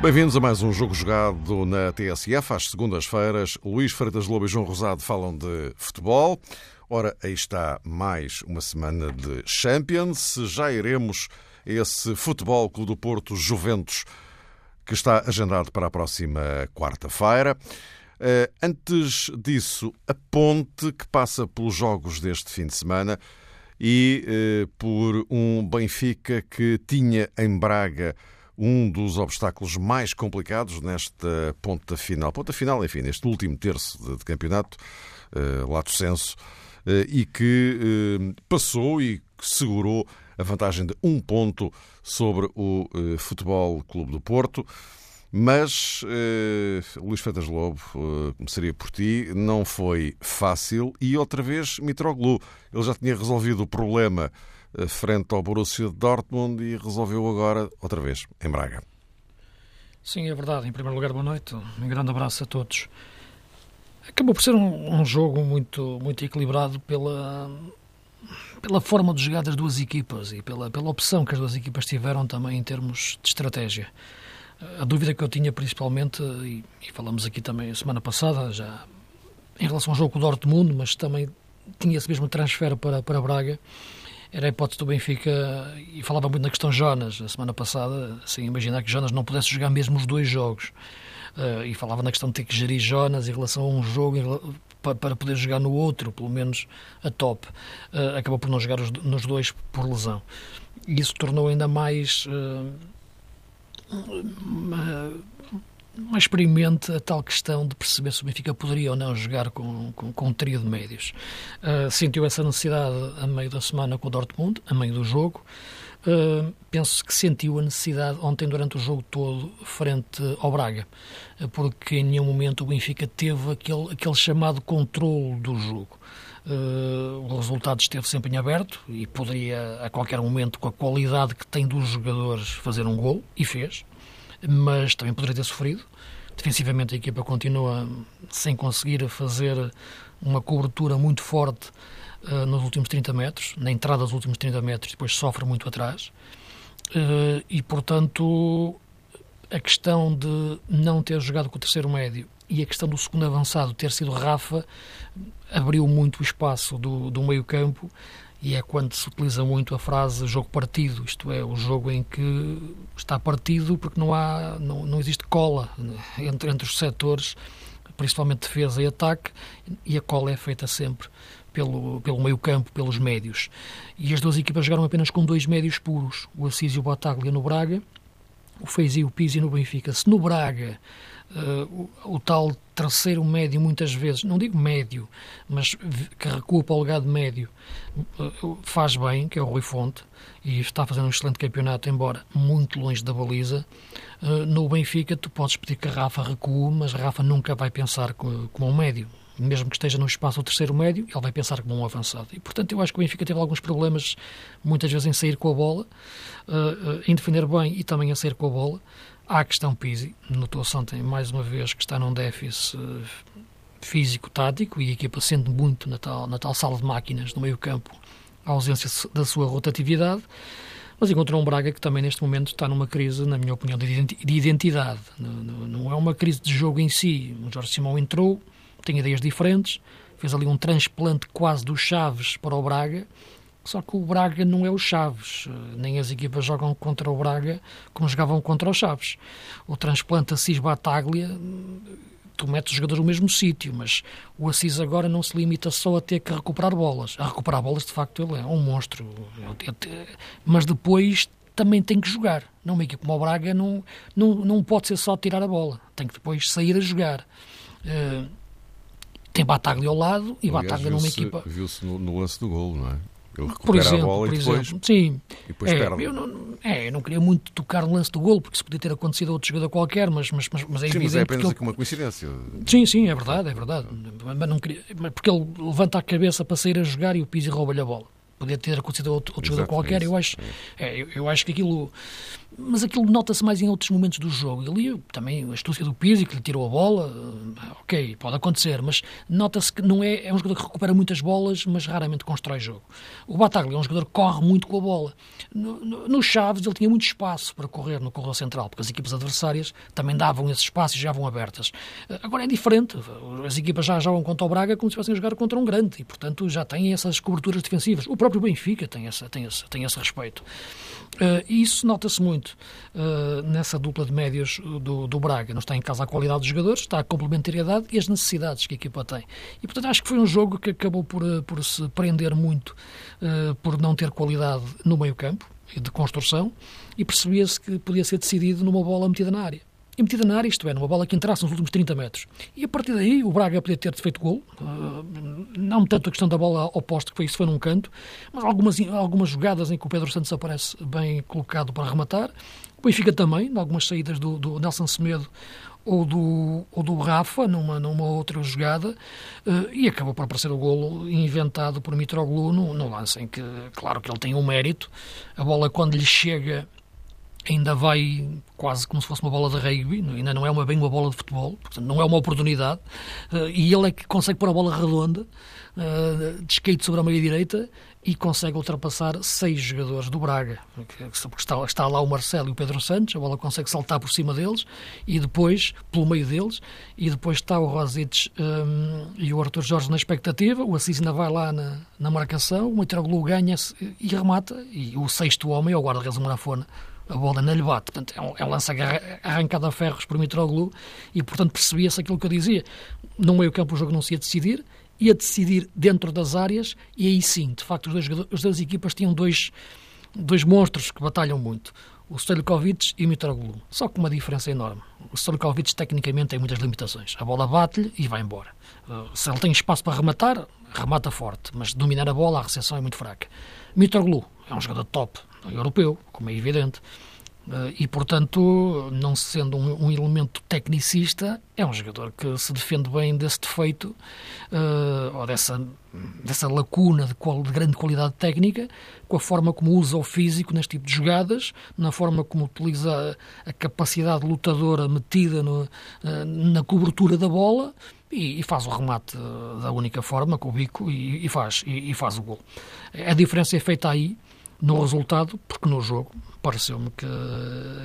Bem-vindos a mais um jogo jogado na TSF. Às segundas-feiras, Luís Freitas Lobo e João Rosado falam de futebol. Ora, aí está mais uma semana de Champions. Já iremos esse Futebol Clube do Porto Juventus que está agendado para a próxima quarta-feira. Eh, antes disso, a ponte que passa pelos jogos deste fim de semana e eh, por um Benfica que tinha em Braga um dos obstáculos mais complicados nesta ponta final. Ponta final, enfim, neste último terço de, campeonato, uh, lato senso, e que passou e segurou a vantagem de um ponto sobre o uh, Futebol Clube do Porto. Mas, uh, Luís Freitas Lobo, uh, começaria por ti, não foi fácil e outra vez Mitroglou. Ele já tinha resolvido o problema frente ao Borussia Dortmund e resolveu agora, outra vez, em Braga. Sim, é verdade. Em primeiro lugar, boa noite. Um grande abraço a todos. Acabou por ser um, um jogo muito, muito equilibrado pela, pela forma de jogar das duas equipas e pela, pela opção que as duas equipas tiveram também em termos de estratégia. A dúvida que eu tinha principalmente, e, e falamos aqui também semana passada, já em relação ao jogo com o Dortmund, mas também tinha esse mesmo transfer para, para Braga, era a hipótese do Benfica, e falava muito na questão Jonas, a semana passada, sem imaginar que Jonas não pudesse jogar mesmo os dois jogos. Uh, e falava na questão de ter que gerir Jonas em relação a um jogo para, poder jogar no outro, pelo menos a top. Uh, acabou por não jogar os, nos dois por lesão. E isso tornou ainda mais. Uh, mais experimente a tal questão de perceber se o Benfica poderia ou não jogar com, com, com um trio de médios. Uh, sentiu essa necessidade a meio da semana com o Dortmund, a meio do jogo. Penso que sentiu a necessidade ontem durante o jogo todo frente ao Braga, porque em nenhum momento o Benfica teve aquele, aquele chamado controle do jogo. Uh, o resultado esteve sempre em aberto e poderia a qualquer momento, com a qualidade que tem dos jogadores, fazer um gol, e fez mas também poderia ter sofrido. Defensivamente a equipa continua sem conseguir fazer uma cobertura muito forte uh, nos últimos 30 metros, na entrada dos últimos 30 metros, depois sofre muito atrás. Uh, e, portanto, a questão de não ter jogado com o terceiro médio e a questão do segundo avançado ter sido Rafa abriu muito o espaço do, do meio campo e é quando se utiliza muito a frase jogo partido, isto é, o jogo em que está partido porque não, há, não, não existe cola entre, entre os setores, principalmente defesa e ataque, e a cola é feita sempre pelo, pelo meio campo, pelos médios. E as duas equipas jogaram apenas com dois médios puros, o Assis e o Bataglia no Braga, o Feizi e o Pizzi no Benfica. Se no Braga uh, o, o, tal terceiro médio, muitas vezes, não digo médio, mas que recua para o legado médio, uh, faz bem, que é o Rui Fonte, e está fazendo um excelente campeonato, embora muito longe da baliza. Uh, no Benfica, tu podes pedir que a Rafa recue, mas Rafa nunca vai pensar como um médio mesmo que esteja no espaço do terceiro médio, ele vai pensar como um avançado. E, portanto, eu acho que o Benfica teve alguns problemas, muitas vezes, em sair com a bola, uh, uh, em defender bem e também a sair com a bola. Há a questão Pizzi, notou-se ontem mais uma vez que está num déficit uh, físico-tático e a equipa sente muito na tal, na tal sala de máquinas no meio-campo a ausência da sua rotatividade. Mas encontrou um Braga que também neste momento está numa crise, na minha opinião, de identidade. Não é uma crise de jogo em si. O Jorge Simão entrou, tem ideias diferentes, fez ali um transplante quase dos Chaves para o Braga só que o Braga não é o Chaves, nem as equipas jogam contra o Braga como jogavam contra o Chaves. O transplante Assis Bataglia, tu metes os jogadores no mesmo sítio, mas o Assis agora não se limita só a ter que recuperar bolas. A recuperar bolas, de facto, ele é um monstro. Mas depois também tem que jogar. Não, uma equipe como o Braga não, não, não pode ser só tirar a bola, tem que depois sair a jogar. Uh, tem Bataglia ao lado e Bataglia numa equipa. Viu-se no, no lance do golo, não é? Ele recupera por exemplo, a bola e depois, exemplo, sim. E depois é, perde. Eu não, é, eu não queria muito tocar no lance do golo, porque isso podia ter acontecido a outro jogador qualquer, mas, mas, mas, mas é sim, evidente. Mas é apenas aqui uma coincidência. Sim, sim, é verdade, é verdade. Mas não queria, porque ele levanta a cabeça para sair a jogar e o Pizzi rouba-lhe a bola. podia ter acontecido a outro, outro jogador qualquer. Eu acho, é, eu, eu, acho que aquilo. Mas aquilo nota-se mais em outros momentos do jogo. Ali também a astúcia do Pizzi, que lhe tirou a bola, eh, ok, pode acontecer, mas nota-se que não é, é um jogador que recupera muitas bolas, mas raramente constrói jogo. O Bataglia é um jogador que corre muito com a bola. No, no, no Chaves ele tinha muito espaço para correr no corredor central, porque as equipas adversárias também davam esse espaço e já vão abertas. Eh, agora é diferente. As equipas já jogam contra o Braga como se fossem jogar contra um grande e, portanto, já têm essas coberturas defensivas. O próprio Benfica tem, essa, tem, esse, tem esse respeito. Uh, isso nota-se muito uh, nessa dupla de médios do, do Braga. Não está em casa a qualidade dos jogadores, está a complementariedade e as necessidades que a equipa tem. E, portanto, acho que foi um jogo que acabou por, eh, por se prender muito uh, por não ter qualidade no meio-campo de construção e percebia-se que podia ser decidido numa bola metida na área e metida na área, isto é, numa bola que entrasse nos últimos 30 metros. E a partir daí o Braga podia ter feito gol, uh, não tanto a questão da bola oposta, que foi isso foi num canto, mas algumas, algumas jogadas em que o Pedro Santos aparece bem colocado para rematar. O Benfica também, em algumas saídas do, do Nelson Semedo ou do, ou do Rafa, numa, numa outra jogada, uh, e acabou por aparecer o golo inventado por Mitroglou no, no lance em que, claro que ele tem um mérito, a bola quando lhe chega ainda vai quase como se fosse uma bola de rugby, ainda não é uma, bem uma bola de futebol, portanto, não é uma oportunidade, uh, e ele é que consegue pôr a bola redonda, uh, de skate sobre a meia-direita, e consegue ultrapassar seis jogadores do Braga, porque está, está, lá o Marcelo e o Pedro Santos, a bola consegue saltar por cima deles, e depois, pelo meio deles, e depois está o Rosic um, e o Arthur Jorge na expectativa, o Assis ainda vai lá na, na marcação, o Mitroglou ganha-se e remata, e o sexto homem é o guarda-redes Marafona, a bola não lhe bate. Portanto, é um, é um lance arrancado a ferros por Mitroglou e, portanto, percebia-se aquilo que eu dizia. No meio campo o jogo não se ia decidir, ia decidir dentro das áreas e aí sim, de facto, os dois, as duas equipas tinham dois, dois monstros que batalham muito. O Stojkovic e o Mitroglou. Só com uma diferença enorme. O Stojkovic, tecnicamente, tem muitas limitações. A bola bate-lhe e vai embora. Uh, se ele tem espaço para rematar, remata forte. Mas dominar a bola, a recepção é muito fraca. Mitroglou é um jogador top europeu, como é evidente. Eh, e, portanto, não sendo um, elemento tecnicista, é um jogador que se defende bem desse defeito uh, ou dessa, dessa lacuna de, qual, de, grande qualidade técnica, com a forma como usa o físico neste tipo de jogadas, na forma como utiliza a, capacidade lutadora metida no, uh, na cobertura da bola e, e, faz o remate da única forma, com o bico, e, e faz, e, e faz o gol. A diferença é feita aí no resultado, porque no jogo pareceu-me que,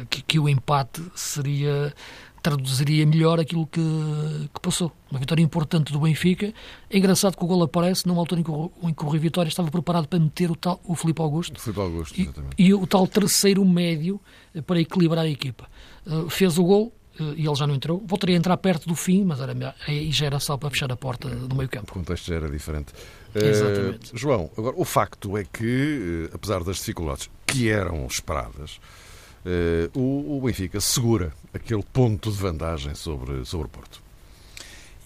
que, que, o empate seria traduziria melhor aquilo que, que, passou. Uma vitória importante do Benfica. É engraçado que o gol aparece numa altura em que o, em que o Rui Vitória estava preparado para meter o, tal, o Filipe Augusto. O Filipe Augusto, exatamente. E, e, o tal terceiro médio para equilibrar a equipa. Uh, fez o gol, eh, e ele já não entrou. Voltaria a entrar perto do fim, mas era, aí já era só para fechar a porta do meio campo. O contexto já era diferente. Exatamente. Uh, João, agora o facto é que, uh, apesar das dificuldades que eram esperadas, uh, o, o, Benfica segura aquele ponto de vantagem sobre, sobre o Porto.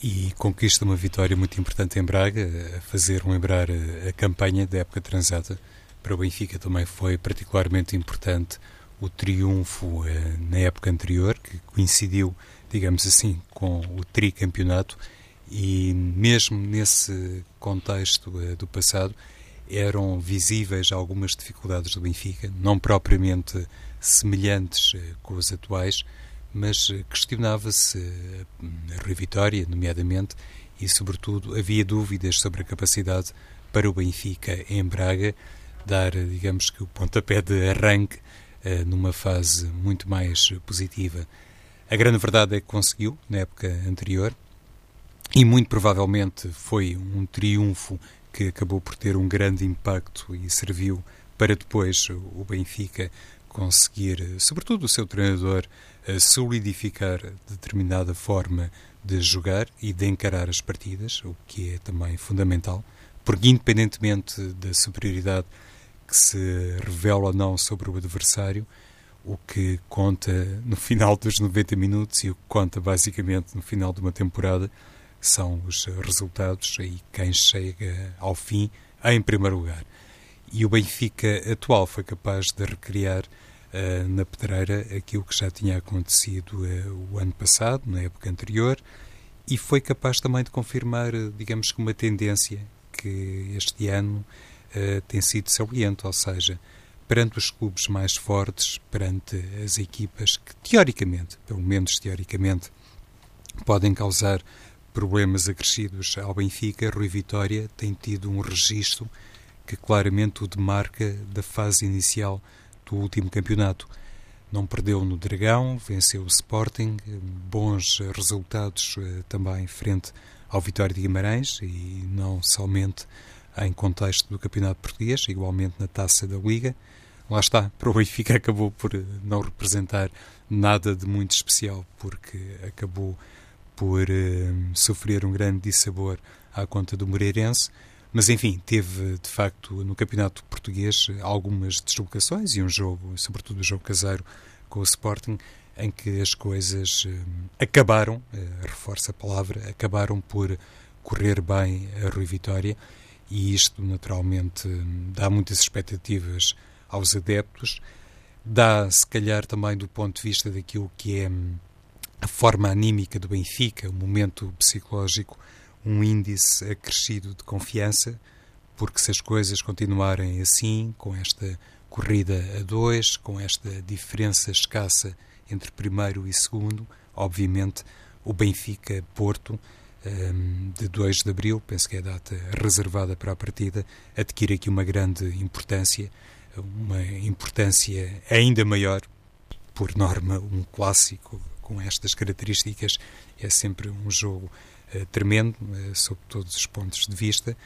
E conquista uma vitória muito importante em Braga, a fazer lembrar a, a campanha da época transata. Para o Benfica também foi particularmente importante o triunfo na época anterior, que coincidiu, digamos assim, com o tricampeonato, e mesmo nesse contexto eh, do passado eram visíveis algumas dificuldades do Benfica, não propriamente semelhantes eh, com as atuais, mas questionava-se a Rui Vitória, nomeadamente, e sobretudo havia dúvidas sobre a capacidade para o Benfica em Braga dar, digamos que, o pontapé de arranque eh, numa fase muito mais positiva. A grande verdade é que conseguiu na época anterior e muito provavelmente foi um triunfo que acabou por ter um grande impacto e serviu para depois o Benfica conseguir, sobretudo o seu treinador, eh, solidificar determinada forma de jogar e de encarar as partidas, o que é também fundamental, porque independentemente da superioridade que se revela ou não sobre o adversário, o que conta no final dos 90 minutos e o que conta basicamente no final de uma temporada são os resultados e quem chega ao fim em primeiro lugar. E o Benfica atual foi capaz de recriar uh, na pedreira aquilo que já tinha acontecido uh, o ano passado, na época anterior, e foi capaz também de confirmar, uh, digamos que uma tendência que este ano uh, tem sido saliente, ou seja, perante os clubes mais fortes, perante as equipas que, teoricamente, pelo menos teoricamente, podem causar problemas acrescidos ao Benfica, Rui Vitória tem tido um registro que claramente o demarca da fase inicial do último campeonato. Não perdeu no Dragão, venceu o Sporting, bons resultados eh, também frente ao Vitória de Guimarães e não somente em contexto do Campeonato Português, igualmente na Taça da Liga. Lá está, para o Benfica acabou por eh, não representar nada de muito especial, porque acabou por uh, sofrer um grande dissabor à conta do Moreirense. Mas enfim, teve de facto no Campeonato Português algumas deslocações e um jogo, sobretudo o jogo caseiro com o Sporting, em que as coisas uh, acabaram, uh, reforço a palavra, acabaram por correr bem a Rui Vitória e isto naturalmente dá muitas expectativas aos adeptos, dá se calhar também do ponto de vista daquilo que é a forma anímica do Benfica, o momento psicológico, um índice acrescido de confiança, porque se as coisas continuarem assim, com esta corrida a dois, com esta diferença escassa entre primeiro e segundo, obviamente o Benfica-Porto, hum, de 2 de abril, penso que é a data reservada para a partida, adquire aqui uma grande importância, uma importância ainda maior, por norma, um clássico com estas características é sempre um jogo uh, tremendo, uh, sob todos os pontos de vista.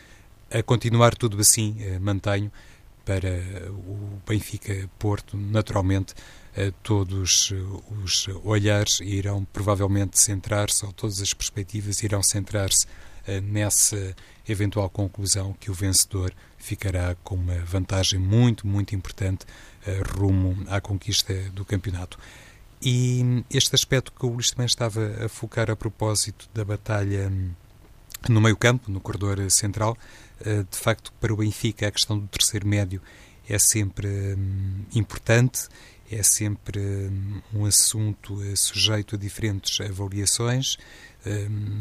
A continuar tudo assim, uh, mantenho para o Benfica Porto, naturalmente, todos os olhares irão provavelmente centrar-se, ou todas as perspectivas irão centrar-se nessa eventual conclusão que o vencedor ficará com uma vantagem muito, muito importante rumo à conquista do campeonato. E este aspecto que o Luís também estava a focar a propósito da batalha hum, no meio-campo, no corredor central, eh, de facto, para o Benfica, a questão do terceiro médio é sempre hum, importante, é sempre hum, um assunto eh, sujeito a diferentes avaliações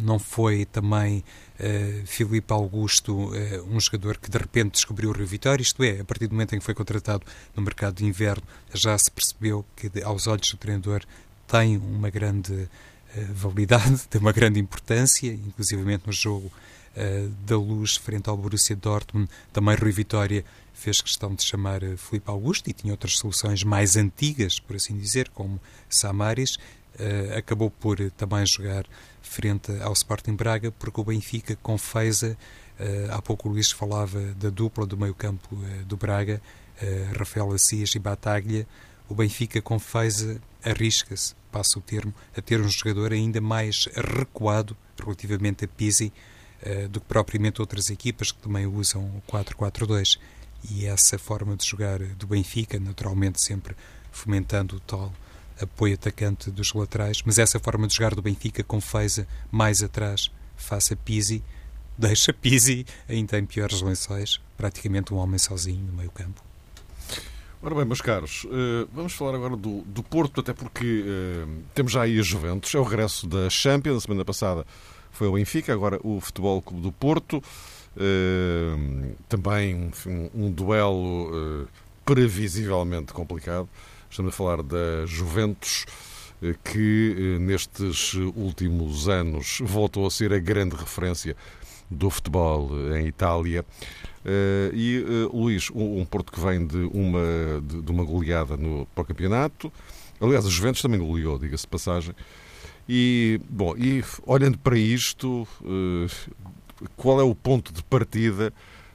não foi também uh, Filipe Augusto uh, um jogador que de repente descobriu o Rio Vitória, isto é, a partir do momento em que foi contratado no mercado de inverno, já se percebeu que aos olhos do treinador tem uma grande uh, validade, tem uma grande importância, inclusivamente no jogo da Luz frente ao Borussia Dortmund, também Rui Vitória fez questão de chamar Filipe Augusto e tinha outras soluções mais antigas, por assim dizer, como Samaris, uh, acabou por também jogar frente ao Sporting Braga, porque o Benfica com Feza, uh, há pouco o Luís falava da dupla do meio campo uh, do Braga, Rafael Assias e Bataglia, o Benfica com Feza arrisca-se, passa o termo, a ter um jogador ainda mais recuado relativamente a Pizzi do que propriamente outras equipas que também usam o 4-4-2. E essa forma de jogar do Benfica, naturalmente sempre fomentando o tal apoio atacante dos laterais, mas essa forma de jogar do Benfica com Feza mais atrás, faça Pizzi, deixa Pizzi ainda em piores lençóis, praticamente um homem sozinho no meio campo. Ora bem, meus caros, eh, vamos falar agora do, do Porto, até porque uh, temos já aí a Juventus, é o regresso da Champions, a semana passada foi o Benfica, agora o Futebol Clube do Porto, uh, também um, um duelo uh, previsivelmente complicado, Estamos a falar da Juventus, eh, que eh, nestes últimos anos voltou a ser a grande referência do futebol em Itália. E Luís, um Porto que vem de uma, de uma goleada no, para o campeonato. Aliás, a Juventus também goleou, diga-se de passagem. E, bom, e olhando para isto, qual é o ponto de partida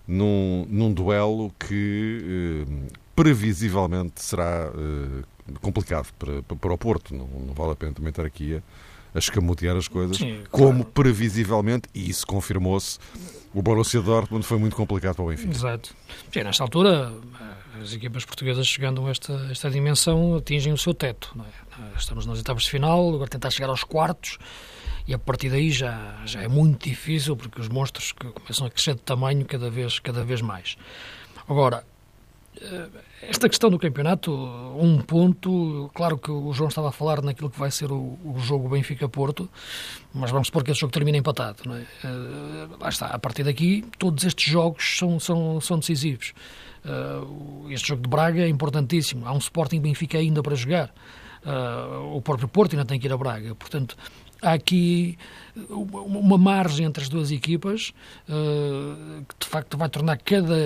num, num duelo que previsivelmente será uh, complicado para, para o Porto. Não, não, vale a pena também estar aqui a, a escamotear as coisas. Sim, como previsivelmente, e isso confirmou-se, o Borussia Dortmund foi muito complicado para o Benfica. Exato. Sim, nesta altura, as equipas portuguesas chegando a esta, esta dimensão atingem o seu teto. É? Estamos nas etapas de final, agora tentar chegar aos quartos e a partir daí já, já é muito difícil porque os monstros começam a crescer de tamanho cada vez, cada vez mais. Agora, eh, esta questão do campeonato, um ponto, claro que o João estava a falar naquilo que vai ser o, o jogo Benfica-Porto, mas vamos supor que esse jogo termina empatado, não é? Uh, lá está, a partir daqui, todos estes jogos são, são, são decisivos. Uh, este jogo de Braga é importantíssimo, há um Sporting Benfica ainda para jogar, uh, o próprio Porto ainda tem que ir a Braga, portanto, há aqui uma margem entre as duas equipas uh, que de facto vai tornar cada,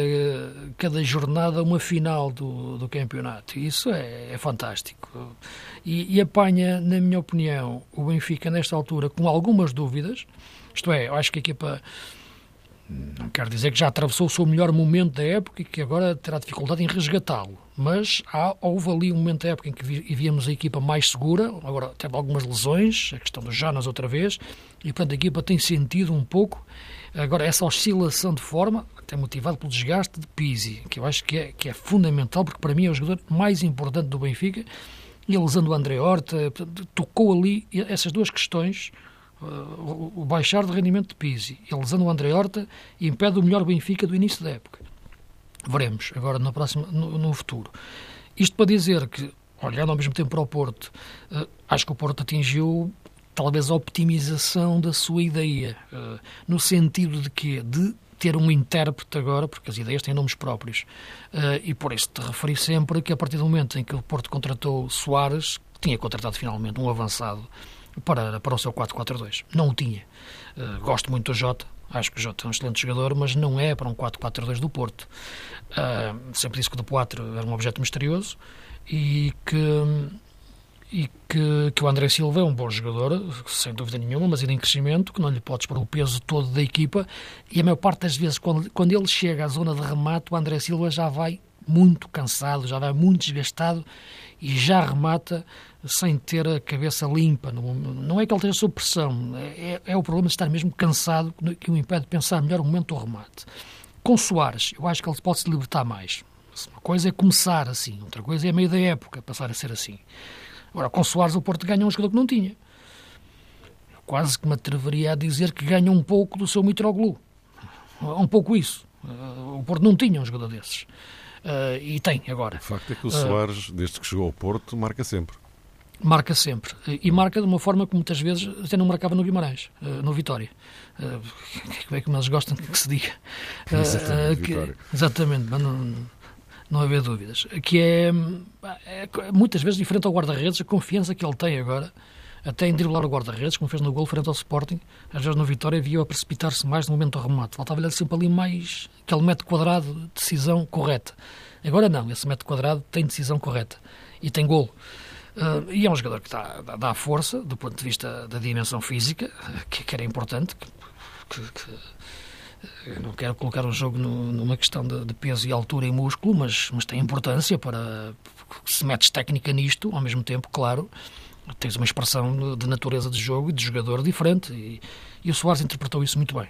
cada jornada uma final do, do campeonato. Isso é, é fantástico. E, e, apanha, na minha opinião, o Benfica nesta altura com algumas dúvidas. Isto é, eu acho que a equipa não quero dizer que já atravessou o seu melhor momento da época e que agora terá dificuldade em resgatá-lo, mas há, houve ali um momento da época em que víamos a equipa mais segura, agora teve algumas lesões, a questão do Janas outra vez, e portanto a equipa tem sentido um pouco. Agora essa oscilação de forma, até motivado pelo desgaste de Pizzi, que eu acho que é, que é fundamental, porque para mim é o jogador mais importante do Benfica, e ele usando o André Horta, tocou ali essas duas questões o baixar de rendimento de Pizzi e lesando o André Horta impede o melhor Benfica do início da época. Veremos agora no, próximo, no, no futuro. Isto para dizer que, olhando ao mesmo tempo para o Porto, uh, acho que o Porto atingiu talvez a optimização da sua ideia, uh, no sentido de que de ter um intérprete agora, porque as ideias têm nomes próprios, e por isso te referi sempre que a partir do momento em que o Porto contratou Soares, tinha contratado finalmente um avançado para, para o seu 4-4-2. Não o tinha. Uh, gosto muito do Jota, acho que o Jota é um excelente jogador, mas não é para um 4-4-2 do Porto. Uh, sempre disse que o do Poitre era um objeto misterioso e que, e que, que o André Silva é um bom jogador, sem dúvida nenhuma, mas ainda em crescimento, que não lhe podes pôr o peso todo da equipa e a maior parte das vezes, quando, quando ele chega à zona de remate, o André Silva já vai muito cansado, já vai muito desgastado e já remata sem ter a cabeça limpa. Não, não é que ele esteja sob pressão, é, é o problema de estar mesmo cansado que o impede de pensar melhor o momento do remate. Com Soares, eu acho que ele pode se libertar mais. Uma coisa é começar assim, outra coisa é meio da época passar a ser assim. Agora, com Soares, o Porto ganha um jogador que não tinha. Eu quase que me atreveria a dizer que ganha um pouco do seu Mitroglou. Um pouco isso. O Porto não tinha um jogador desses. Uh, e tem agora. O facto é que o Soares, uh, desde que chegou ao Porto, marca sempre. Marca sempre. E marca de uma forma que muitas vezes até não marcava no Guimarães, uh, no Vitória. Uh, é como eles gostam que se diga. Exatamente, que, exatamente mas não, não haver dúvidas. Que é, é muitas vezes diferente ao guarda-redes, a confiança que ele tem agora até em driblar o guarda-redes, como fez no gol frente ao Sporting, às vezes no Vitória via a precipitar-se mais no momento do remate. Faltava-lhe sempre ali mais aquele metro quadrado de decisão correta. Agora não, esse metro quadrado tem decisão correta e tem gol. Uh, e é um jogador que dá, dá, força do ponto de vista da dimensão física, que, que era importante, que, que, não quero colocar o jogo no, numa questão de, de, peso e altura e músculo, mas, mas tem importância para se metes técnica nisto, ao mesmo tempo, claro, tens uma expressão de natureza de jogo e de jogador diferente e, e o Soares interpretou isso muito bem.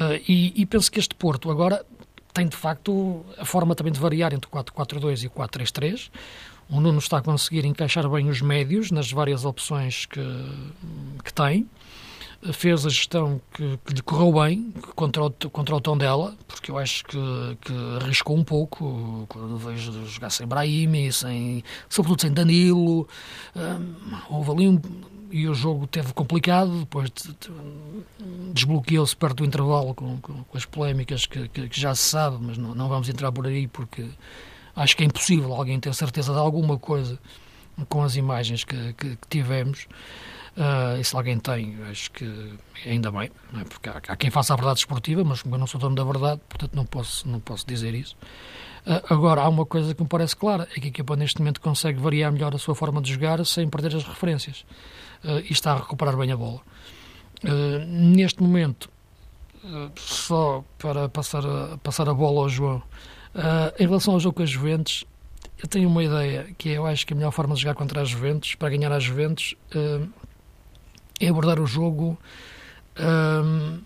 Uh, e, e, penso que este Porto agora tem de facto a forma também de variar entre o 4-4-2 e o 4-3-3. O Nuno está a conseguir encaixar bem os médios nas várias opções que, que tem fez a gestão que, que lhe correu bem contra o, contra o tom dela, porque eu acho que, que arriscou um pouco quando vejo jogar sem Brahim, sem, sobretudo sem Danilo. Um, houve ali um. E o jogo teve complicado, depois de, de, desbloqueou-se perto do intervalo com, com, com as polémicas que, que, que, já se sabe, mas não, não vamos entrar por aí porque acho que é impossível alguém ter certeza de alguma coisa com as imagens que, que, que tivemos. Uh, e se alguém tem, acho que ainda bem, é? porque há, há, quem faça a verdade esportiva, mas eu não sou dono da verdade, portanto não posso, não posso dizer isso. Uh, agora, há uma coisa que me parece clara, é que a equipa neste momento consegue variar melhor a sua forma de jogar sem perder as referências. Uh, e está a recuperar bem a bola. neste momento, só para passar a, passar a bola ao João, em relação ao jogo com as Juventus, eu tenho uma ideia, que é, eu acho que a melhor forma de jogar contra as Juventus, para ganhar as Juventus, é abordar o jogo hum,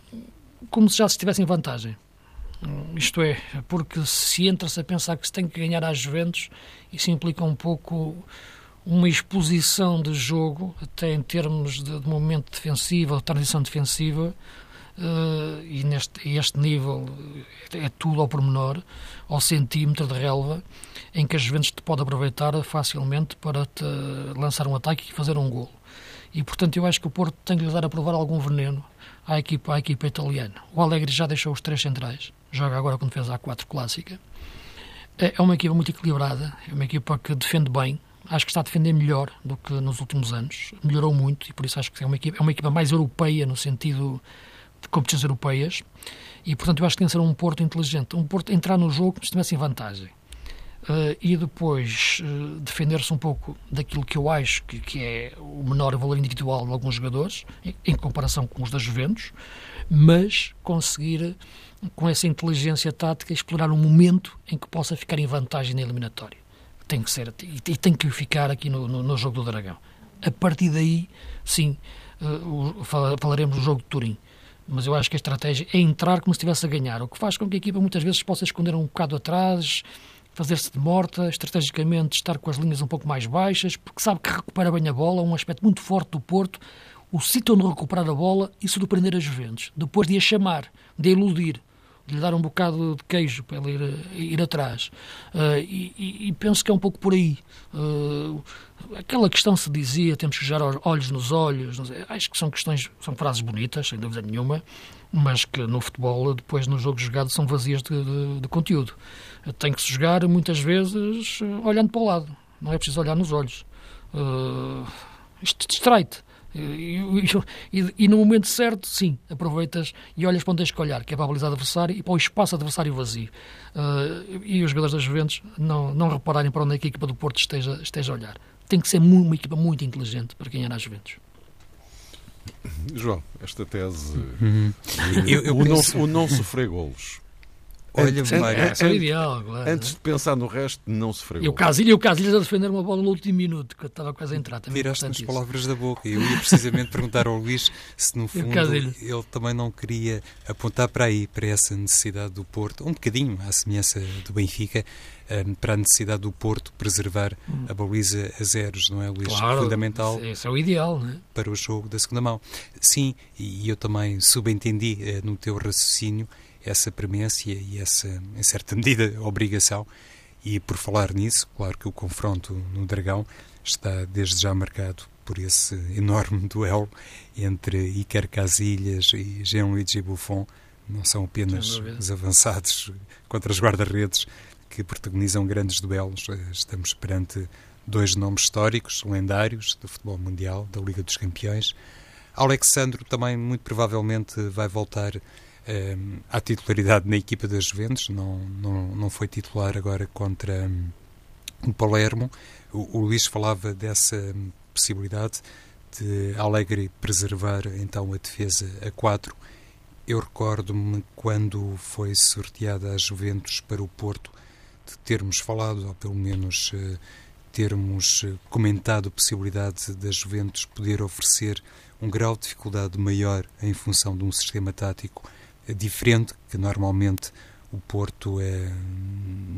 como se já se estivesse em vantagem. Isto é, porque se entra-se a pensar que se tem que ganhar às Juventus, isso implica um pouco uma exposição de jogo, até em termos de, de momento defensivo, de transição defensiva, uh, e neste este nível é tudo ao pormenor, ao centímetro de relva, em que a Juventus te pode aproveitar facilmente para te lançar um ataque e fazer um gol. E, portanto, eu acho que o Porto tem que lhe dar a provar algum veneno à equipa, à equipa italiana. O Alegre já deixou os três centrais, joga agora com defesa A4 clássica. É, é uma equipa muito equilibrada, é uma equipa que defende bem, acho que está a defender melhor do que nos últimos anos, melhorou muito e por isso acho que é uma equipa, é uma equipa mais europeia no sentido de competições europeias e portanto eu acho que tem que ser um Porto inteligente, um Porto entrar no jogo como se tivesse em vantagem uh, e depois uh, defender-se um pouco daquilo que eu acho que, que, é o menor valor individual de alguns jogadores em, em comparação com os da Juventus, mas conseguir com essa inteligência tática explorar um momento em que possa ficar em vantagem na eliminatória. Tem que ser e, e tem que ficar aqui no, no, no, jogo do Dragão. A partir daí, sim, uh, falaremos do jogo de Turim mas eu acho que a estratégia é entrar como se estivesse a ganhar, o que faz com que a equipa muitas vezes possa esconder um bocado atrás, fazer-se de morta, estrategicamente estar com as linhas um pouco mais baixas, porque sabe que recupera bem a bola, um aspecto muito forte do Porto, o sítio onde recuperar a bola e surpreender as Juventus, depois de a chamar, de a iludir, lhe dar um bocado de queijo para ele ir, ir atrás. Uh, e, e, penso que é um pouco por aí. Uh, aquela questão se dizia, temos que jogar olhos nos olhos, acho que são questões, são frases bonitas, sem dúvida nenhuma, mas que no futebol, depois no jogo jogado, são vazias de, de, de conteúdo. Tem que se jogar muitas vezes olhando para o lado, não é preciso olhar nos olhos. Uh, isto distrai-te. E, e, e, no momento certo, sim, aproveitas e olhas para onde tens que olhar, que é para a baliza adversária e para o espaço adversário vazio. Uh, e os jogadores das Juventus não, não repararem para onde é que a equipa do Porto esteja, esteja a olhar. Tem que ser muito, uma equipa muito inteligente para ganhar as Juventus. João, esta tese. Uhum. Eu, eu o, penso... não, o não sofrer golos Olha, antes, antes, é ideal, claro. Antes de pensar no resto, não se fregou. E o Casilhas, o Casilhas a defender uma bola no último minuto, que eu estava quase a entrar. Tiraste as palavras da boca. Eu ia precisamente perguntar ao Luís se, no fundo, ele também não queria apontar para aí, para essa necessidade do Porto, um bocadinho à semelhança do Benfica, um, para a necessidade do Porto preservar hum. a baliza a zeros, não é, Luís? Claro, Fundamental. Esse é o ideal, não é? Para o jogo da segunda mão. Sim, e eu também subentendi uh, no teu raciocínio essa premência e essa, em certa medida, obrigação. E por falar nisso, claro que o confronto no Dragão está desde já marcado por esse enorme duelo entre Iker Casillas e Jean-Luigi Buffon. Não são apenas os avançados contra os guarda-redes que protagonizam grandes duelos. Estamos perante dois nomes históricos, lendários do futebol mundial, da Liga dos Campeões. Alexandro também muito provavelmente vai voltar à titularidade na equipa das Juventus, não, não, não foi titular agora contra um, o Palermo. O, o Luís falava dessa possibilidade de Alegre preservar então a defesa a 4. Eu recordo-me quando foi sorteada a Juventus para o Porto de termos falado, ou pelo menos uh, termos eh, comentado a possibilidade da Juventus poder oferecer um grau de dificuldade maior em função de um sistema tático diferente, que normalmente o Porto é,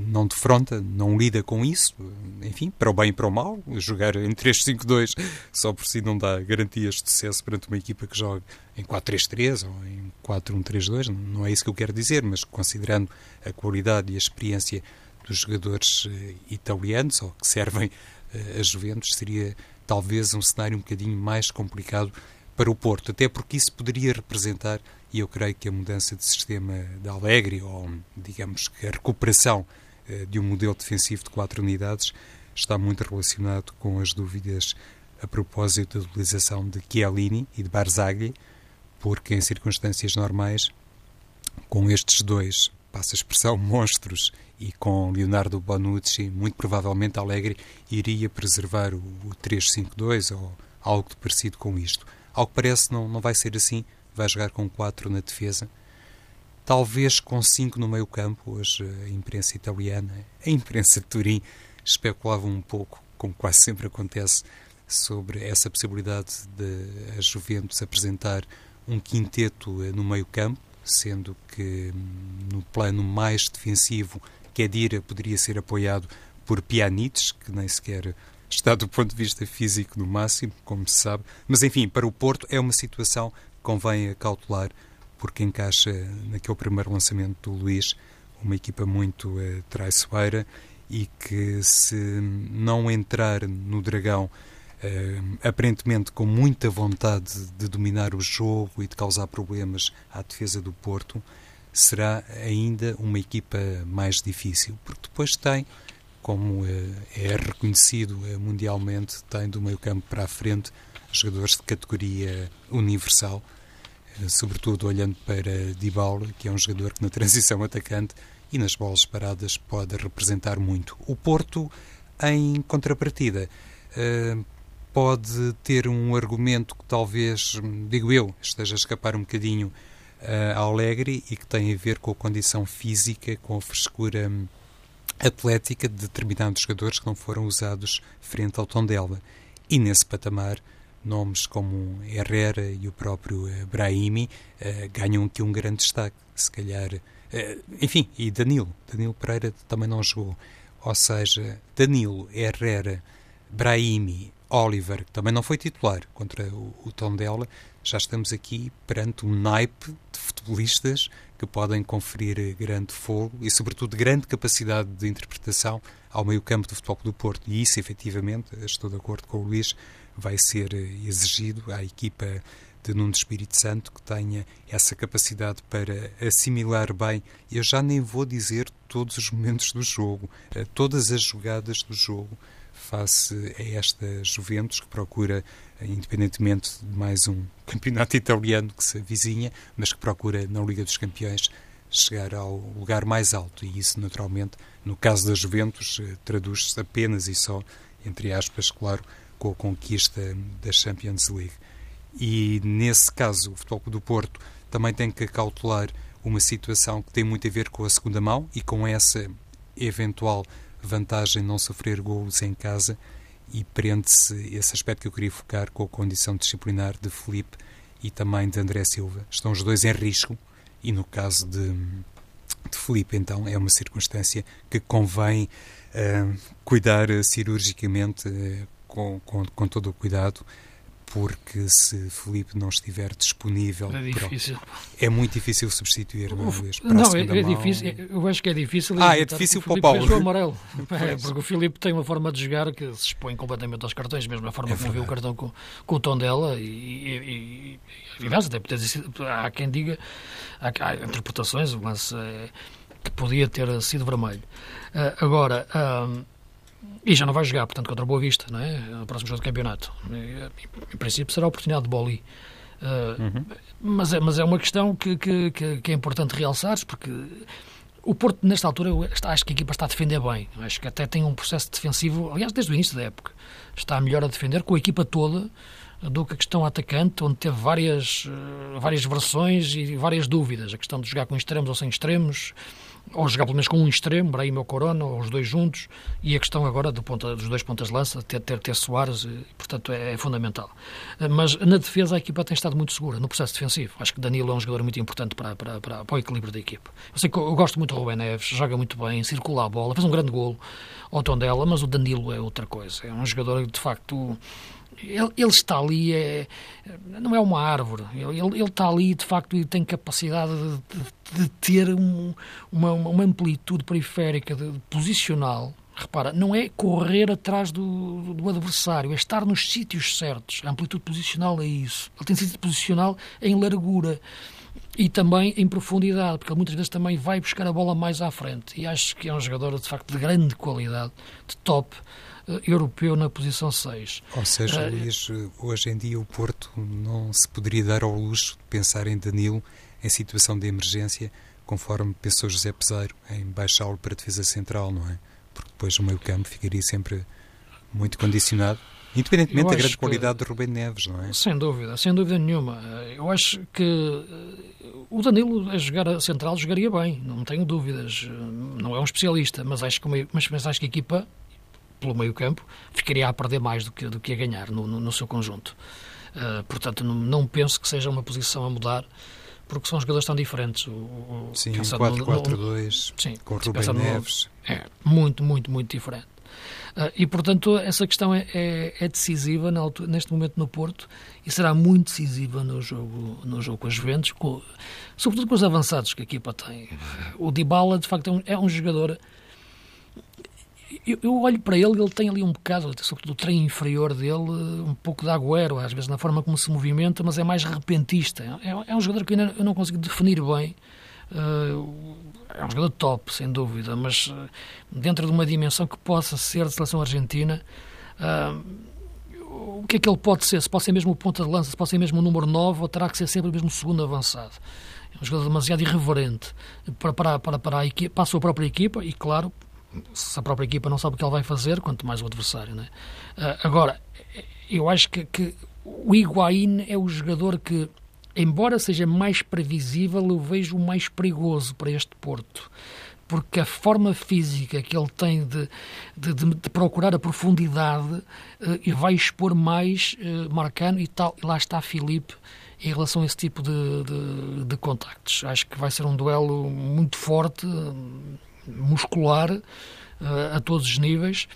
não defronta, não lida com isso, enfim, para o bem e para o mal. Jogar em 3-5-2 só por si não dá garantias de sucesso perante uma equipa que joga em 4-3-3 ou em 4-1-3-2, não é isso que eu quero dizer, mas considerando a qualidade e a experiência dos jogadores eh, italianos ou que servem eh, a Juventus, seria talvez um cenário um bocadinho mais complicado para o Porto, até porque isso poderia representar e eu creio que a mudança de sistema de Alegre, ou digamos que a recuperação eh, de um modelo defensivo de quatro unidades, está muito relacionado com as dúvidas a propósito da utilização de Chiellini e de Barzagli, porque em circunstâncias normais, com estes dois, passa a expressão, monstros, e com Leonardo Bonucci, muito provavelmente Alegre iria preservar o, o 3-5-2 ou algo parecido com isto. Ao que parece, não, não vai ser assim vai jogar com 4 na defesa, talvez com 5 no meio campo. Hoje a imprensa italiana, a imprensa de Turim, especulava um pouco, como quase sempre acontece, sobre essa possibilidade de a Juventus apresentar um quinteto eh, no meio campo, sendo que hum, no plano mais defensivo Kedira poderia ser apoiado por Pjanic, que nem sequer está do ponto de vista físico no máximo, como se sabe. Mas enfim, para o Porto é uma situação convém cautelar porque encaixa naquele primeiro lançamento do Luís uma equipa muito uh, traiçoeira e que se não entrar no Dragão uh, aparentemente com muita vontade de dominar o jogo e de causar problemas à defesa do Porto, será ainda uma equipa mais difícil, porque depois tem, como uh, é reconhecido mundialmente, tem do meio campo para a frente jogadores de categoria universal eh, sobretudo olhando para Dybala, que é um jogador que na transição atacante e nas bolas paradas pode representar muito. O Porto, em contrapartida, eh, pode ter um argumento que talvez, digo eu, esteja a escapar um bocadinho eh, ao Alegre e que tem a ver com a condição física, com a frescura hum, atlética de determinados jogadores que não foram usados frente ao Tondela. E nesse patamar, nomes como Herrera e o próprio eh, Brahimi uh, ganham aqui um grande destaque. Se calhar, uh, enfim, e Danilo. Danilo Pereira também não jogou. Ou seja, Danilo, Herrera, Brahimi, Oliver, que também não foi titular contra o, o Tondela, já estamos aqui perante um naipe de futebolistas que podem conferir grande fogo e, sobretudo, grande capacidade de interpretação ao meio-campo do Futebol do Porto. E isso, efetivamente, estou de acordo com o Luís, vai ser exigido à equipa de Nuno Espírito Santo que tenha essa capacidade para assimilar bem. Eu já nem vou dizer todos os momentos do jogo, eh, todas as jogadas do jogo face a esta Juventus que procura, eh, independentemente de mais um campeonato italiano que se avizinha, mas que procura na Liga dos Campeões chegar ao lugar mais alto e isso naturalmente no caso da Juventus eh, traduz-se apenas e só entre aspas claro com a conquista da Champions League. E nesse caso, o Futebol do Porto também tem que cautelar uma situação que tem muito a ver com a segunda mão e com essa eventual vantagem de não sofrer golos em casa e prende-se esse aspecto que eu queria focar com a condição disciplinar de Felipe e também de André Silva. Estão os dois em risco e no caso de, de Felipe, então, é uma circunstância que convém uh, cuidar cirurgicamente uh, com, com, com todo o cuidado, porque se Felipe não estiver disponível. É difícil. é muito difícil substituir, não, Luís? Não, é, é difícil. Eu acho que é difícil. Ah, é difícil para o Paulo. O amarelo. É, porque o Felipe tem uma forma de jogar que se expõe completamente aos cartões, mesmo a forma é como viu o cartão com, com o tom dela. E, e, e, aliás, até há quem diga, há, há interpretações, lance é, que podia ter sido vermelho. Uh, agora. E já não vai jogar, portanto, contra o Boa Vista, não é? No próximo jogo do campeonato. Em princípio será a oportunidade de Boli. Uh, uhum. mas, é, mas é uma questão que, que, que é importante realçar porque o Porto, nesta altura, acho que a equipa está a defender bem. Acho que até tem um processo defensivo, aliás, desde o início da época. Está melhor a defender com a equipa toda do que a questão atacante, onde teve várias, ah, várias versões e várias dúvidas. A questão de jogar com extremos ou sem extremos ou jogar pelo menos com um extremo, Brahim ou Corona, ou os dois juntos, e a questão agora do ponta, dos dois pontas de lança, ter, ter, ter Soares, portanto é, é, fundamental. Mas na defesa a equipa tem estado muito segura, no processo defensivo. Acho que Danilo é um jogador muito importante para, para, para, para o equilíbrio da equipa. Eu sei que eu gosto muito do Rubén Neves, joga muito bem, circula a bola, fez um grande golo ao tom dela, mas o Danilo é outra coisa. É um jogador que de facto ele, ele, está ali, é, não é uma árvore, ele, ele está ali de facto e tem capacidade de, de, ter um, uma, uma, amplitude periférica, de, de, posicional. Repara, não é correr atrás do, do adversário, é estar nos sítios certos. A amplitude posicional é isso. Ele tem sítio posicional em largura e também em profundidade, porque ele muitas vezes também vai buscar a bola mais à frente. E acho que é um jogador de facto de grande qualidade, de top. Eh, europeu na posição 6. Ou seja, uh, Luís, hoje em dia o Porto não se poderia dar ao luxo de pensar em Danilo em situação de emergência, conforme pensou José Peseiro, em baixá-lo para a defesa central, não é? Porque depois o meio campo ficaria sempre muito condicionado. Independentemente da grande qualidade de Rubem Neves, não é? Sem dúvida, sem dúvida nenhuma. Eu acho que eh, o Danilo a jogar a central jogaria bem, não tenho dúvidas. Não é um especialista, mas acho que, mas, mas acho que a equipa pelo meio campo, ficaria a perder mais do que, do que a ganhar no, no, no seu conjunto. Uh, portanto, não, não, penso que seja uma posição a mudar, porque são jogadores tão diferentes. O, o, sim, 4-4-2, com Rubem Neves. é, muito, muito, muito diferente. Uh, e, portanto, essa questão é, é, é decisiva altura, neste momento no Porto e será muito decisiva no jogo, no jogo com as Juventus, com, sobretudo com os avançados que a equipa tem. O Dybala, de facto, é um, é um jogador eu, eu, olho para ele, ele tem ali um bocado, sobretudo o trem inferior dele, um pouco de agüero, às vezes na forma como se movimenta, mas é mais repentista. É, é um jogador que eu, ainda, eu não consigo definir bem. Uh, é um jogador top, sem dúvida, mas uh, dentro de uma dimensão que possa ser de seleção argentina, uh, o que é que ele pode ser? Se pode ser mesmo o ponta de lança, se pode ser mesmo o número 9, ou terá que ser sempre o mesmo segundo avançado? É um jogador demasiado irreverente para, para, para, para, a, equipa, para a sua própria equipa e, claro, se a própria equipa não sabe o que ele vai fazer, quanto mais o adversário. Né? Uh, agora, eu acho que, que, o Higuaín é o jogador que, embora seja mais previsível, eu vejo o mais perigoso para este Porto. Porque a forma física que ele tem de, de, de, de procurar a profundidade uh, e vai expor mais uh, Marcano e tal. E lá está Filipe em relação a esse tipo de, de, de contactos. Acho que vai ser um duelo muito forte muscular uh, a todos os níveis.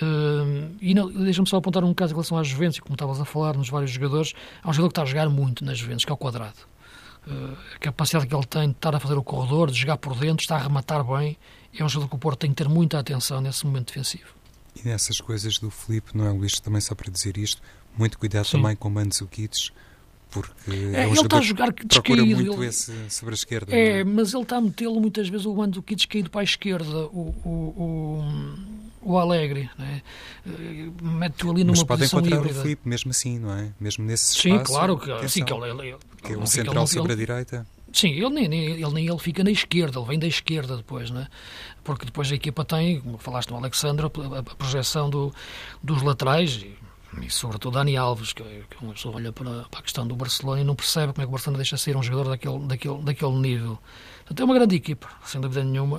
Uh, e deixa-me só apontar um caso em relação às Juventus, como estavas a falar, nos vários jogadores. Há um jogador que está a jogar muito nas Juventus, que é o Quadrado. Uh, a capacidade que ele tem de estar a fazer o corredor, de jogar por dentro, está a rematar bem. É um jogador que o Porto tem que ter muita atenção nesse momento defensivo. E nessas coisas do Felipe, não é, Luís, também só para dizer isto, muito cuidado Sim. também com Mandzukic, porque é, é um ele está a jogar procura descaído. muito ele, esse sobre a esquerda. É, é? mas ele está a metê-lo muitas vezes o Mandzukic descaído para a esquerda, o, o, o, o Alegre, né? mete-o ali numa mas pode posição encontrar híbrida. o Filipe mesmo assim, não é? Mesmo nesse espaço. Sim, claro que, sim, que ele, ele, que é um central ele, sobre a direita. Sim, ele nem, nem, ele nem ele fica na esquerda, ele vem da esquerda depois, né? Porque depois a equipa tem, como falaste no Alexandre, a, a projeção do, dos laterais e sobretudo Dani Alves, que, que uma pessoa olha para, para, a questão do Barcelona e não percebe como é que o Barcelona deixa ser um jogador daquele, daquele, daquele nível. Portanto, é uma grande equipa, sem dúvida nenhuma,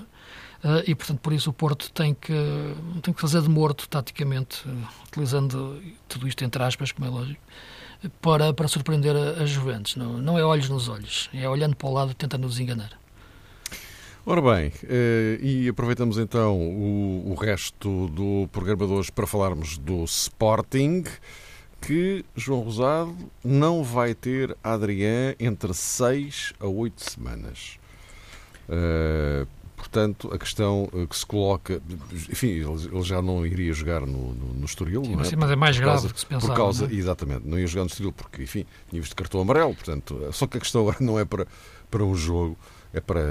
uh, e portanto por isso o Porto tem que, tem que fazer de morto taticamente, uh, utilizando tudo isto entre aspas, como é lógico, para, para surpreender a, a Juventus. Não, não é olhos nos olhos, é olhando para o lado tentando nos enganar. Ora bem, eh, e aproveitamos então o, o resto do programa de hoje para falarmos do Sporting, que João Rosado não vai ter Adrián entre 6 a 8 semanas. Uh, portanto, a questão eh, que se coloca, enfim, ele, já não iria jogar no, no, no Estoril, Sim, não é? Mas é mais grave do que se pensava. Por causa, não é? exatamente, não ia jogar no Estoril porque, enfim, tinha visto cartão amarelo, portanto, só que a questão agora não é para, para um jogo, é para,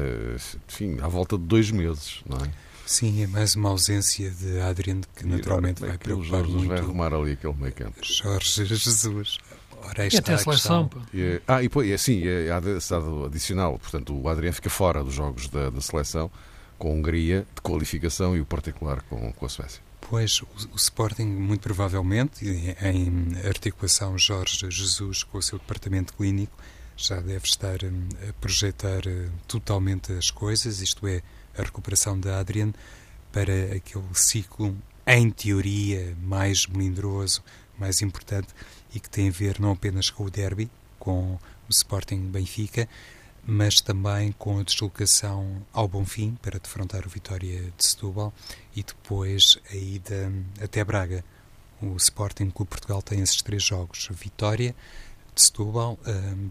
enfim, à volta de dois meses, não é? Sim, é mais uma ausência de Adriano que naturalmente agora, vai preocupar Jorge muito. vai arrumar ali aquele meio campo. Jorge Jesus. Ora, e até a seleção. E, é- ah, e é sim, é, há dado adicional. Portanto, o Adriano fica fora dos jogos da, da seleção com a Hungria de qualificação e o particular com, com a Suécia. Pois, o, o, Sporting, muito provavelmente, em articulação Jorge Jesus com o seu departamento clínico, já deve estar hum, a projetar hum, totalmente as coisas, isto é, a recuperação da Adrian, para aquele ciclo, em teoria, mais melindroso, mais importante e que tem a ver não apenas com o derby, com o Sporting Benfica, mas também com a deslocação ao Bonfim para defrontar o Vitória de Setúbal e depois a ida hum, até Braga. O Sporting Clube Portugal tem esses três jogos: Vitória, de Setúbal,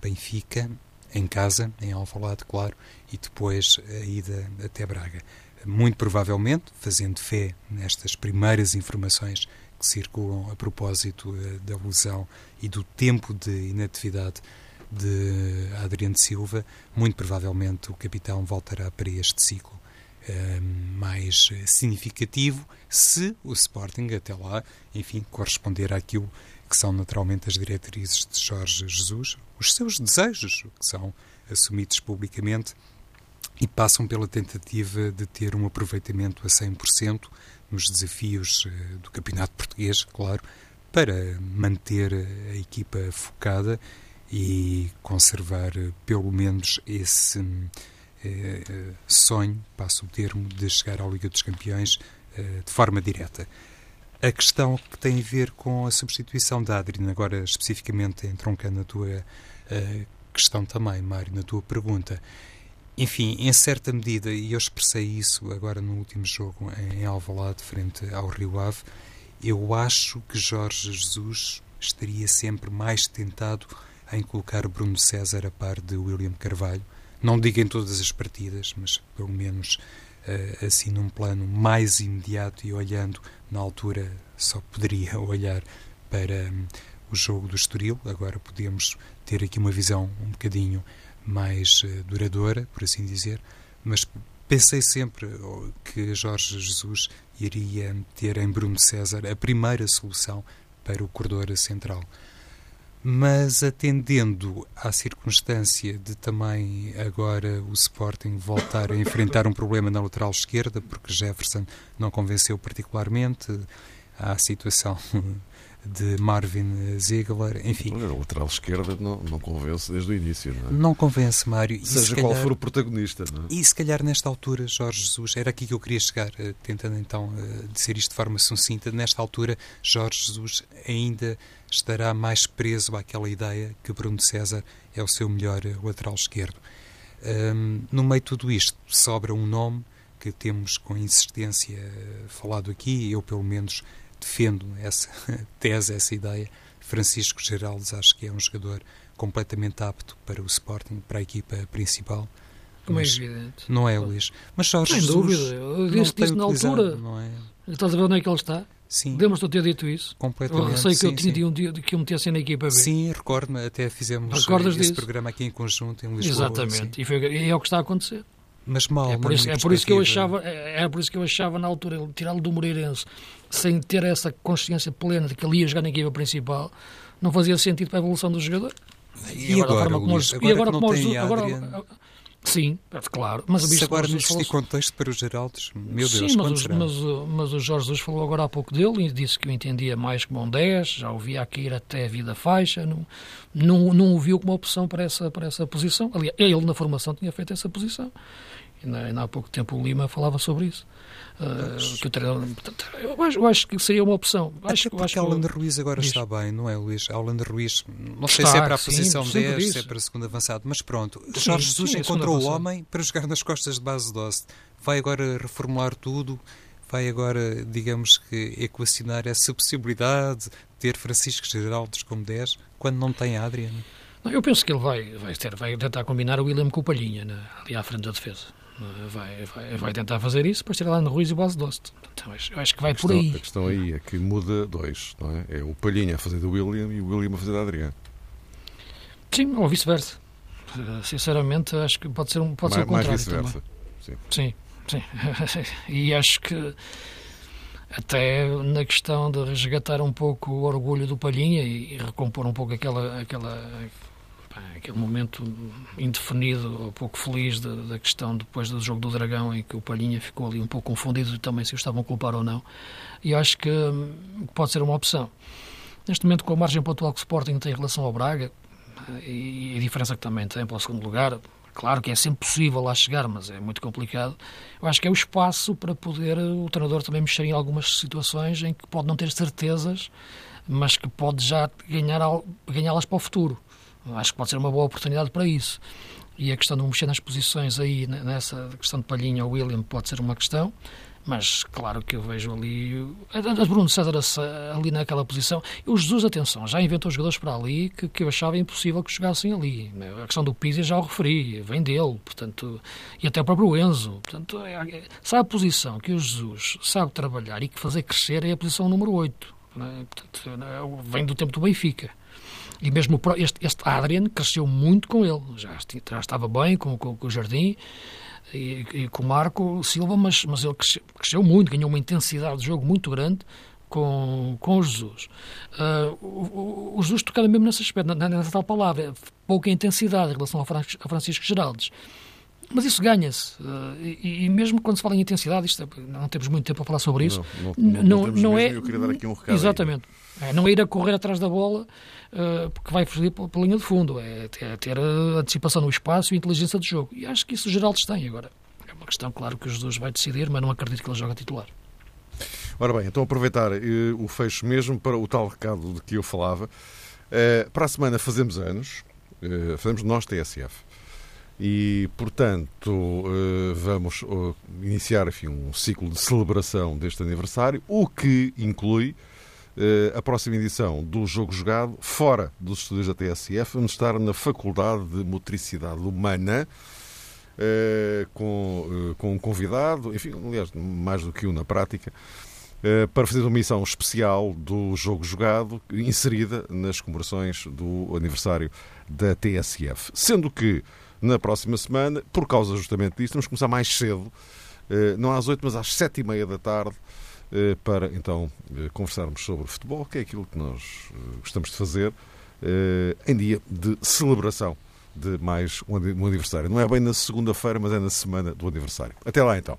Benfica, em casa, em Alvalade, claro, e depois a ida até Braga. Muito provavelmente, fazendo fé nestas primeiras informações que circulam a propósito eh, da lesão e do tempo de inatividade de Adriano Silva, muito provavelmente o capitão voltará para este ciclo mais significativo, se o Sporting até lá, enfim, corresponder àquilo que são naturalmente as diretrizes de Jorge Jesus, os seus desejos, que são assumidos publicamente e passam pela tentativa de ter um aproveitamento a 100% nos desafios eh, do Campeonato Português, claro, para manter a equipa focada e conservar eh, pelo menos esse eh, sonho, passo o termo, de chegar à Liga dos Campeões de forma direta. A questão que tem a ver com a substituição da Adriana, agora especificamente entroncando na tua uh, questão também, Mário, na tua pergunta, enfim, em certa medida, e eu expressei isso agora no último jogo em Alvalade, frente ao Rio Ave, eu acho que Jorge Jesus estaria sempre mais tentado em colocar Bruno César a par de William Carvalho. Não digo em todas as partidas, mas pelo menos assim num plano mais imediato e olhando na altura só poderia olhar para um, o jogo do Estoril. Agora podemos ter aqui uma visão um bocadinho mais uh, duradoura, por assim dizer, mas pensei sempre que Jorge Jesus iria ter em Bruno César a primeira solução para o corredor central. Mas atendendo à circunstância de também agora o Sporting voltar a enfrentar um problema na lateral esquerda, porque Jefferson não convenceu particularmente, à situação de Marvin Ziegler, enfim. A lateral esquerda não, não convence desde o início, não é? Não convence, Mário. Seja se qual calhar, for o protagonista, não é? E se calhar nesta altura, Jorge Jesus, era aqui que eu queria chegar, eh, tentando então eh, dizer isto de forma sucinta, nesta altura Jorge Jesus ainda estará mais preso àquela ideia que Bruno César é o seu melhor eh, lateral esquerdo. Um, no meio de tudo isto, sobra um nome que temos com insistência falado aqui, eu pelo menos defendo essa tese, essa ideia. Francisco Geraldes acho que é um jogador completamente apto para o Sporting, para a equipa principal. Como é evidente. Não é, Luís? Mas só Sem dúvida. Eu disse isso na altura. Não é? Estás a ver onde é que ele está? Sim. Lembras-te de ter dito isso? Completamente. Eu sei que sim, eu tinha um dia que eu metesse na equipa B. Sim, recordo-me. Até fizemos Recordas esse disso? programa aqui em conjunto em Lisboa. Exatamente. E, foi, e é o que está a acontecer. Mas mal, é por isso, é por isso que eu achava, é, é por isso que eu achava na altura tirá-lo do Moreirense sem ter essa consciência plena de que ele ia jogar na equipa principal, não fazia sentido para a evolução do jogador. E, e agora, agora, Luís, agora, e agora como os, agora, Sim, claro. Mas Se agora neste falou... contexto para os Geraldos, meu Deus, Sim, mas, os, mas, mas, o Jorge Jesus falou agora há pouco dele e disse que o entendia mais como um 10, já o via aqui ir até a vida faixa, não, não, não o viu como opção para essa, para essa posição. Aliás, ele na formação tinha feito essa posição. Ainda há pouco tempo o Lima falava sobre isso. Uh, que o treinador, eu, acho, eu acho que seria uma opção. Acho, Até porque Alan Ruiz agora diz. está bem, não é, Luís? Alan Ruiz, não sei se é para a posição sim, 10, se é para a segunda avançado, mas pronto. Sim, Jorge Jesus sim, encontrou o homem para jogar nas costas de base doce. Vai agora reformular tudo, vai agora, digamos que, equacionar essa possibilidade de ter Francisco Geraldes como 10, quando não tem Adriano. Eu penso que ele vai, vai, ter, vai tentar combinar o William com o Palhinha né, ali à frente da defesa vai, vai, vai tentar fazer isso para tirar lá no Ruiz e o Base Dost. Então, eu acho que vai questão, por aí. A questão aí é que muda dois, não é? É o Palhinha a fazer do William e o William a fazer da Adriano. Sim, ou vice-versa. Sinceramente, acho que pode ser um, pode mais, ser o contrário. Mais vice-versa. Sim. sim, sim. e acho que até na questão de resgatar um pouco o orgulho do Palhinha e, e recompor um pouco aquela, aquela aquele momento indefinido ou pouco feliz da, da, questão depois do jogo do Dragão, em que o Palhinha ficou ali um pouco confundido também se o estavam a culpar ou não. E acho que hum, pode ser uma opção. Neste momento, com a margem pontual que o Sporting tem em relação ao Braga e a diferença que também tem para o segundo lugar, claro que é sempre possível lá chegar, mas é muito complicado. Eu acho que é o espaço para poder o treinador também mexer em algumas situações em que pode não ter certezas, mas que pode já ganhar ganhá-las para o futuro. Acho que pode ser uma boa oportunidade para isso. E a questão de mexer nas posições aí, nessa questão de Palhinha ou William, pode ser uma questão. Mas claro que eu vejo ali a Bruno César ali naquela posição. E o Jesus, atenção, já inventou jogadores para ali que, que eu achava impossível que jogassem ali. A questão do Pizzi já o referi, vem dele, portanto, e até o próprio Enzo. Portanto, é, é, sabe a posição que o Jesus sabe trabalhar e que fazer crescer é a posição número 8. É? Portanto, é, vem do tempo do Benfica. E mesmo este, este Adrian cresceu muito com ele, já, já estava bem com, com, com o Jardim e, e, com o Marco Silva, mas, mas ele cresceu, cresceu, muito, ganhou uma intensidade de jogo muito grande com, com o Jesus. Uh, o, o, Jesus tocava mesmo nesse aspecto, nessa tal palavra, pouca intensidade em relação a Francisco Geraldes. Mas isso ganha-se. Uh, e, e, mesmo quando se fala em intensidade, isto é, não temos muito tempo para falar sobre isso. Não, não, não, não, não é. Eu queria dar aqui um recado. Exatamente. É, não é ir a correr atrás da bola uh, porque vai fugir pela, pela linha de fundo. É, é ter a antecipação no espaço e inteligência de jogo. E acho que isso o Geraldo tem agora. É uma questão, claro, que o Jesus vai decidir, mas não acredito que ele jogue a titular. Ora bem, então aproveitar uh, o fecho mesmo para o tal recado de que eu falava. Uh, para a semana fazemos anos, fazemos nós TSF. E, portanto, vamos iniciar enfim, um ciclo de celebração deste aniversário, o que inclui a próxima edição do Jogo Jogado fora dos estúdios da TSF. Vamos estar na Faculdade de Motricidade Humana. com, com um convidado, enfim, aliás, mais do que um na prática, eh, para fazer uma missão especial do jogo jogado, inserida nas comemorações do aniversário da TSF. Sendo que na próxima semana, por causa justamente disso, vamos começar mais cedo, eh, não às oito, mas às sete e meia da tarde, eh, para então conversarmos sobre futebol, que é aquilo que nós gostamos de fazer em dia de celebração de mais um aniversário. Não é bem na segunda-feira, mas é na semana do aniversário. Até lá então.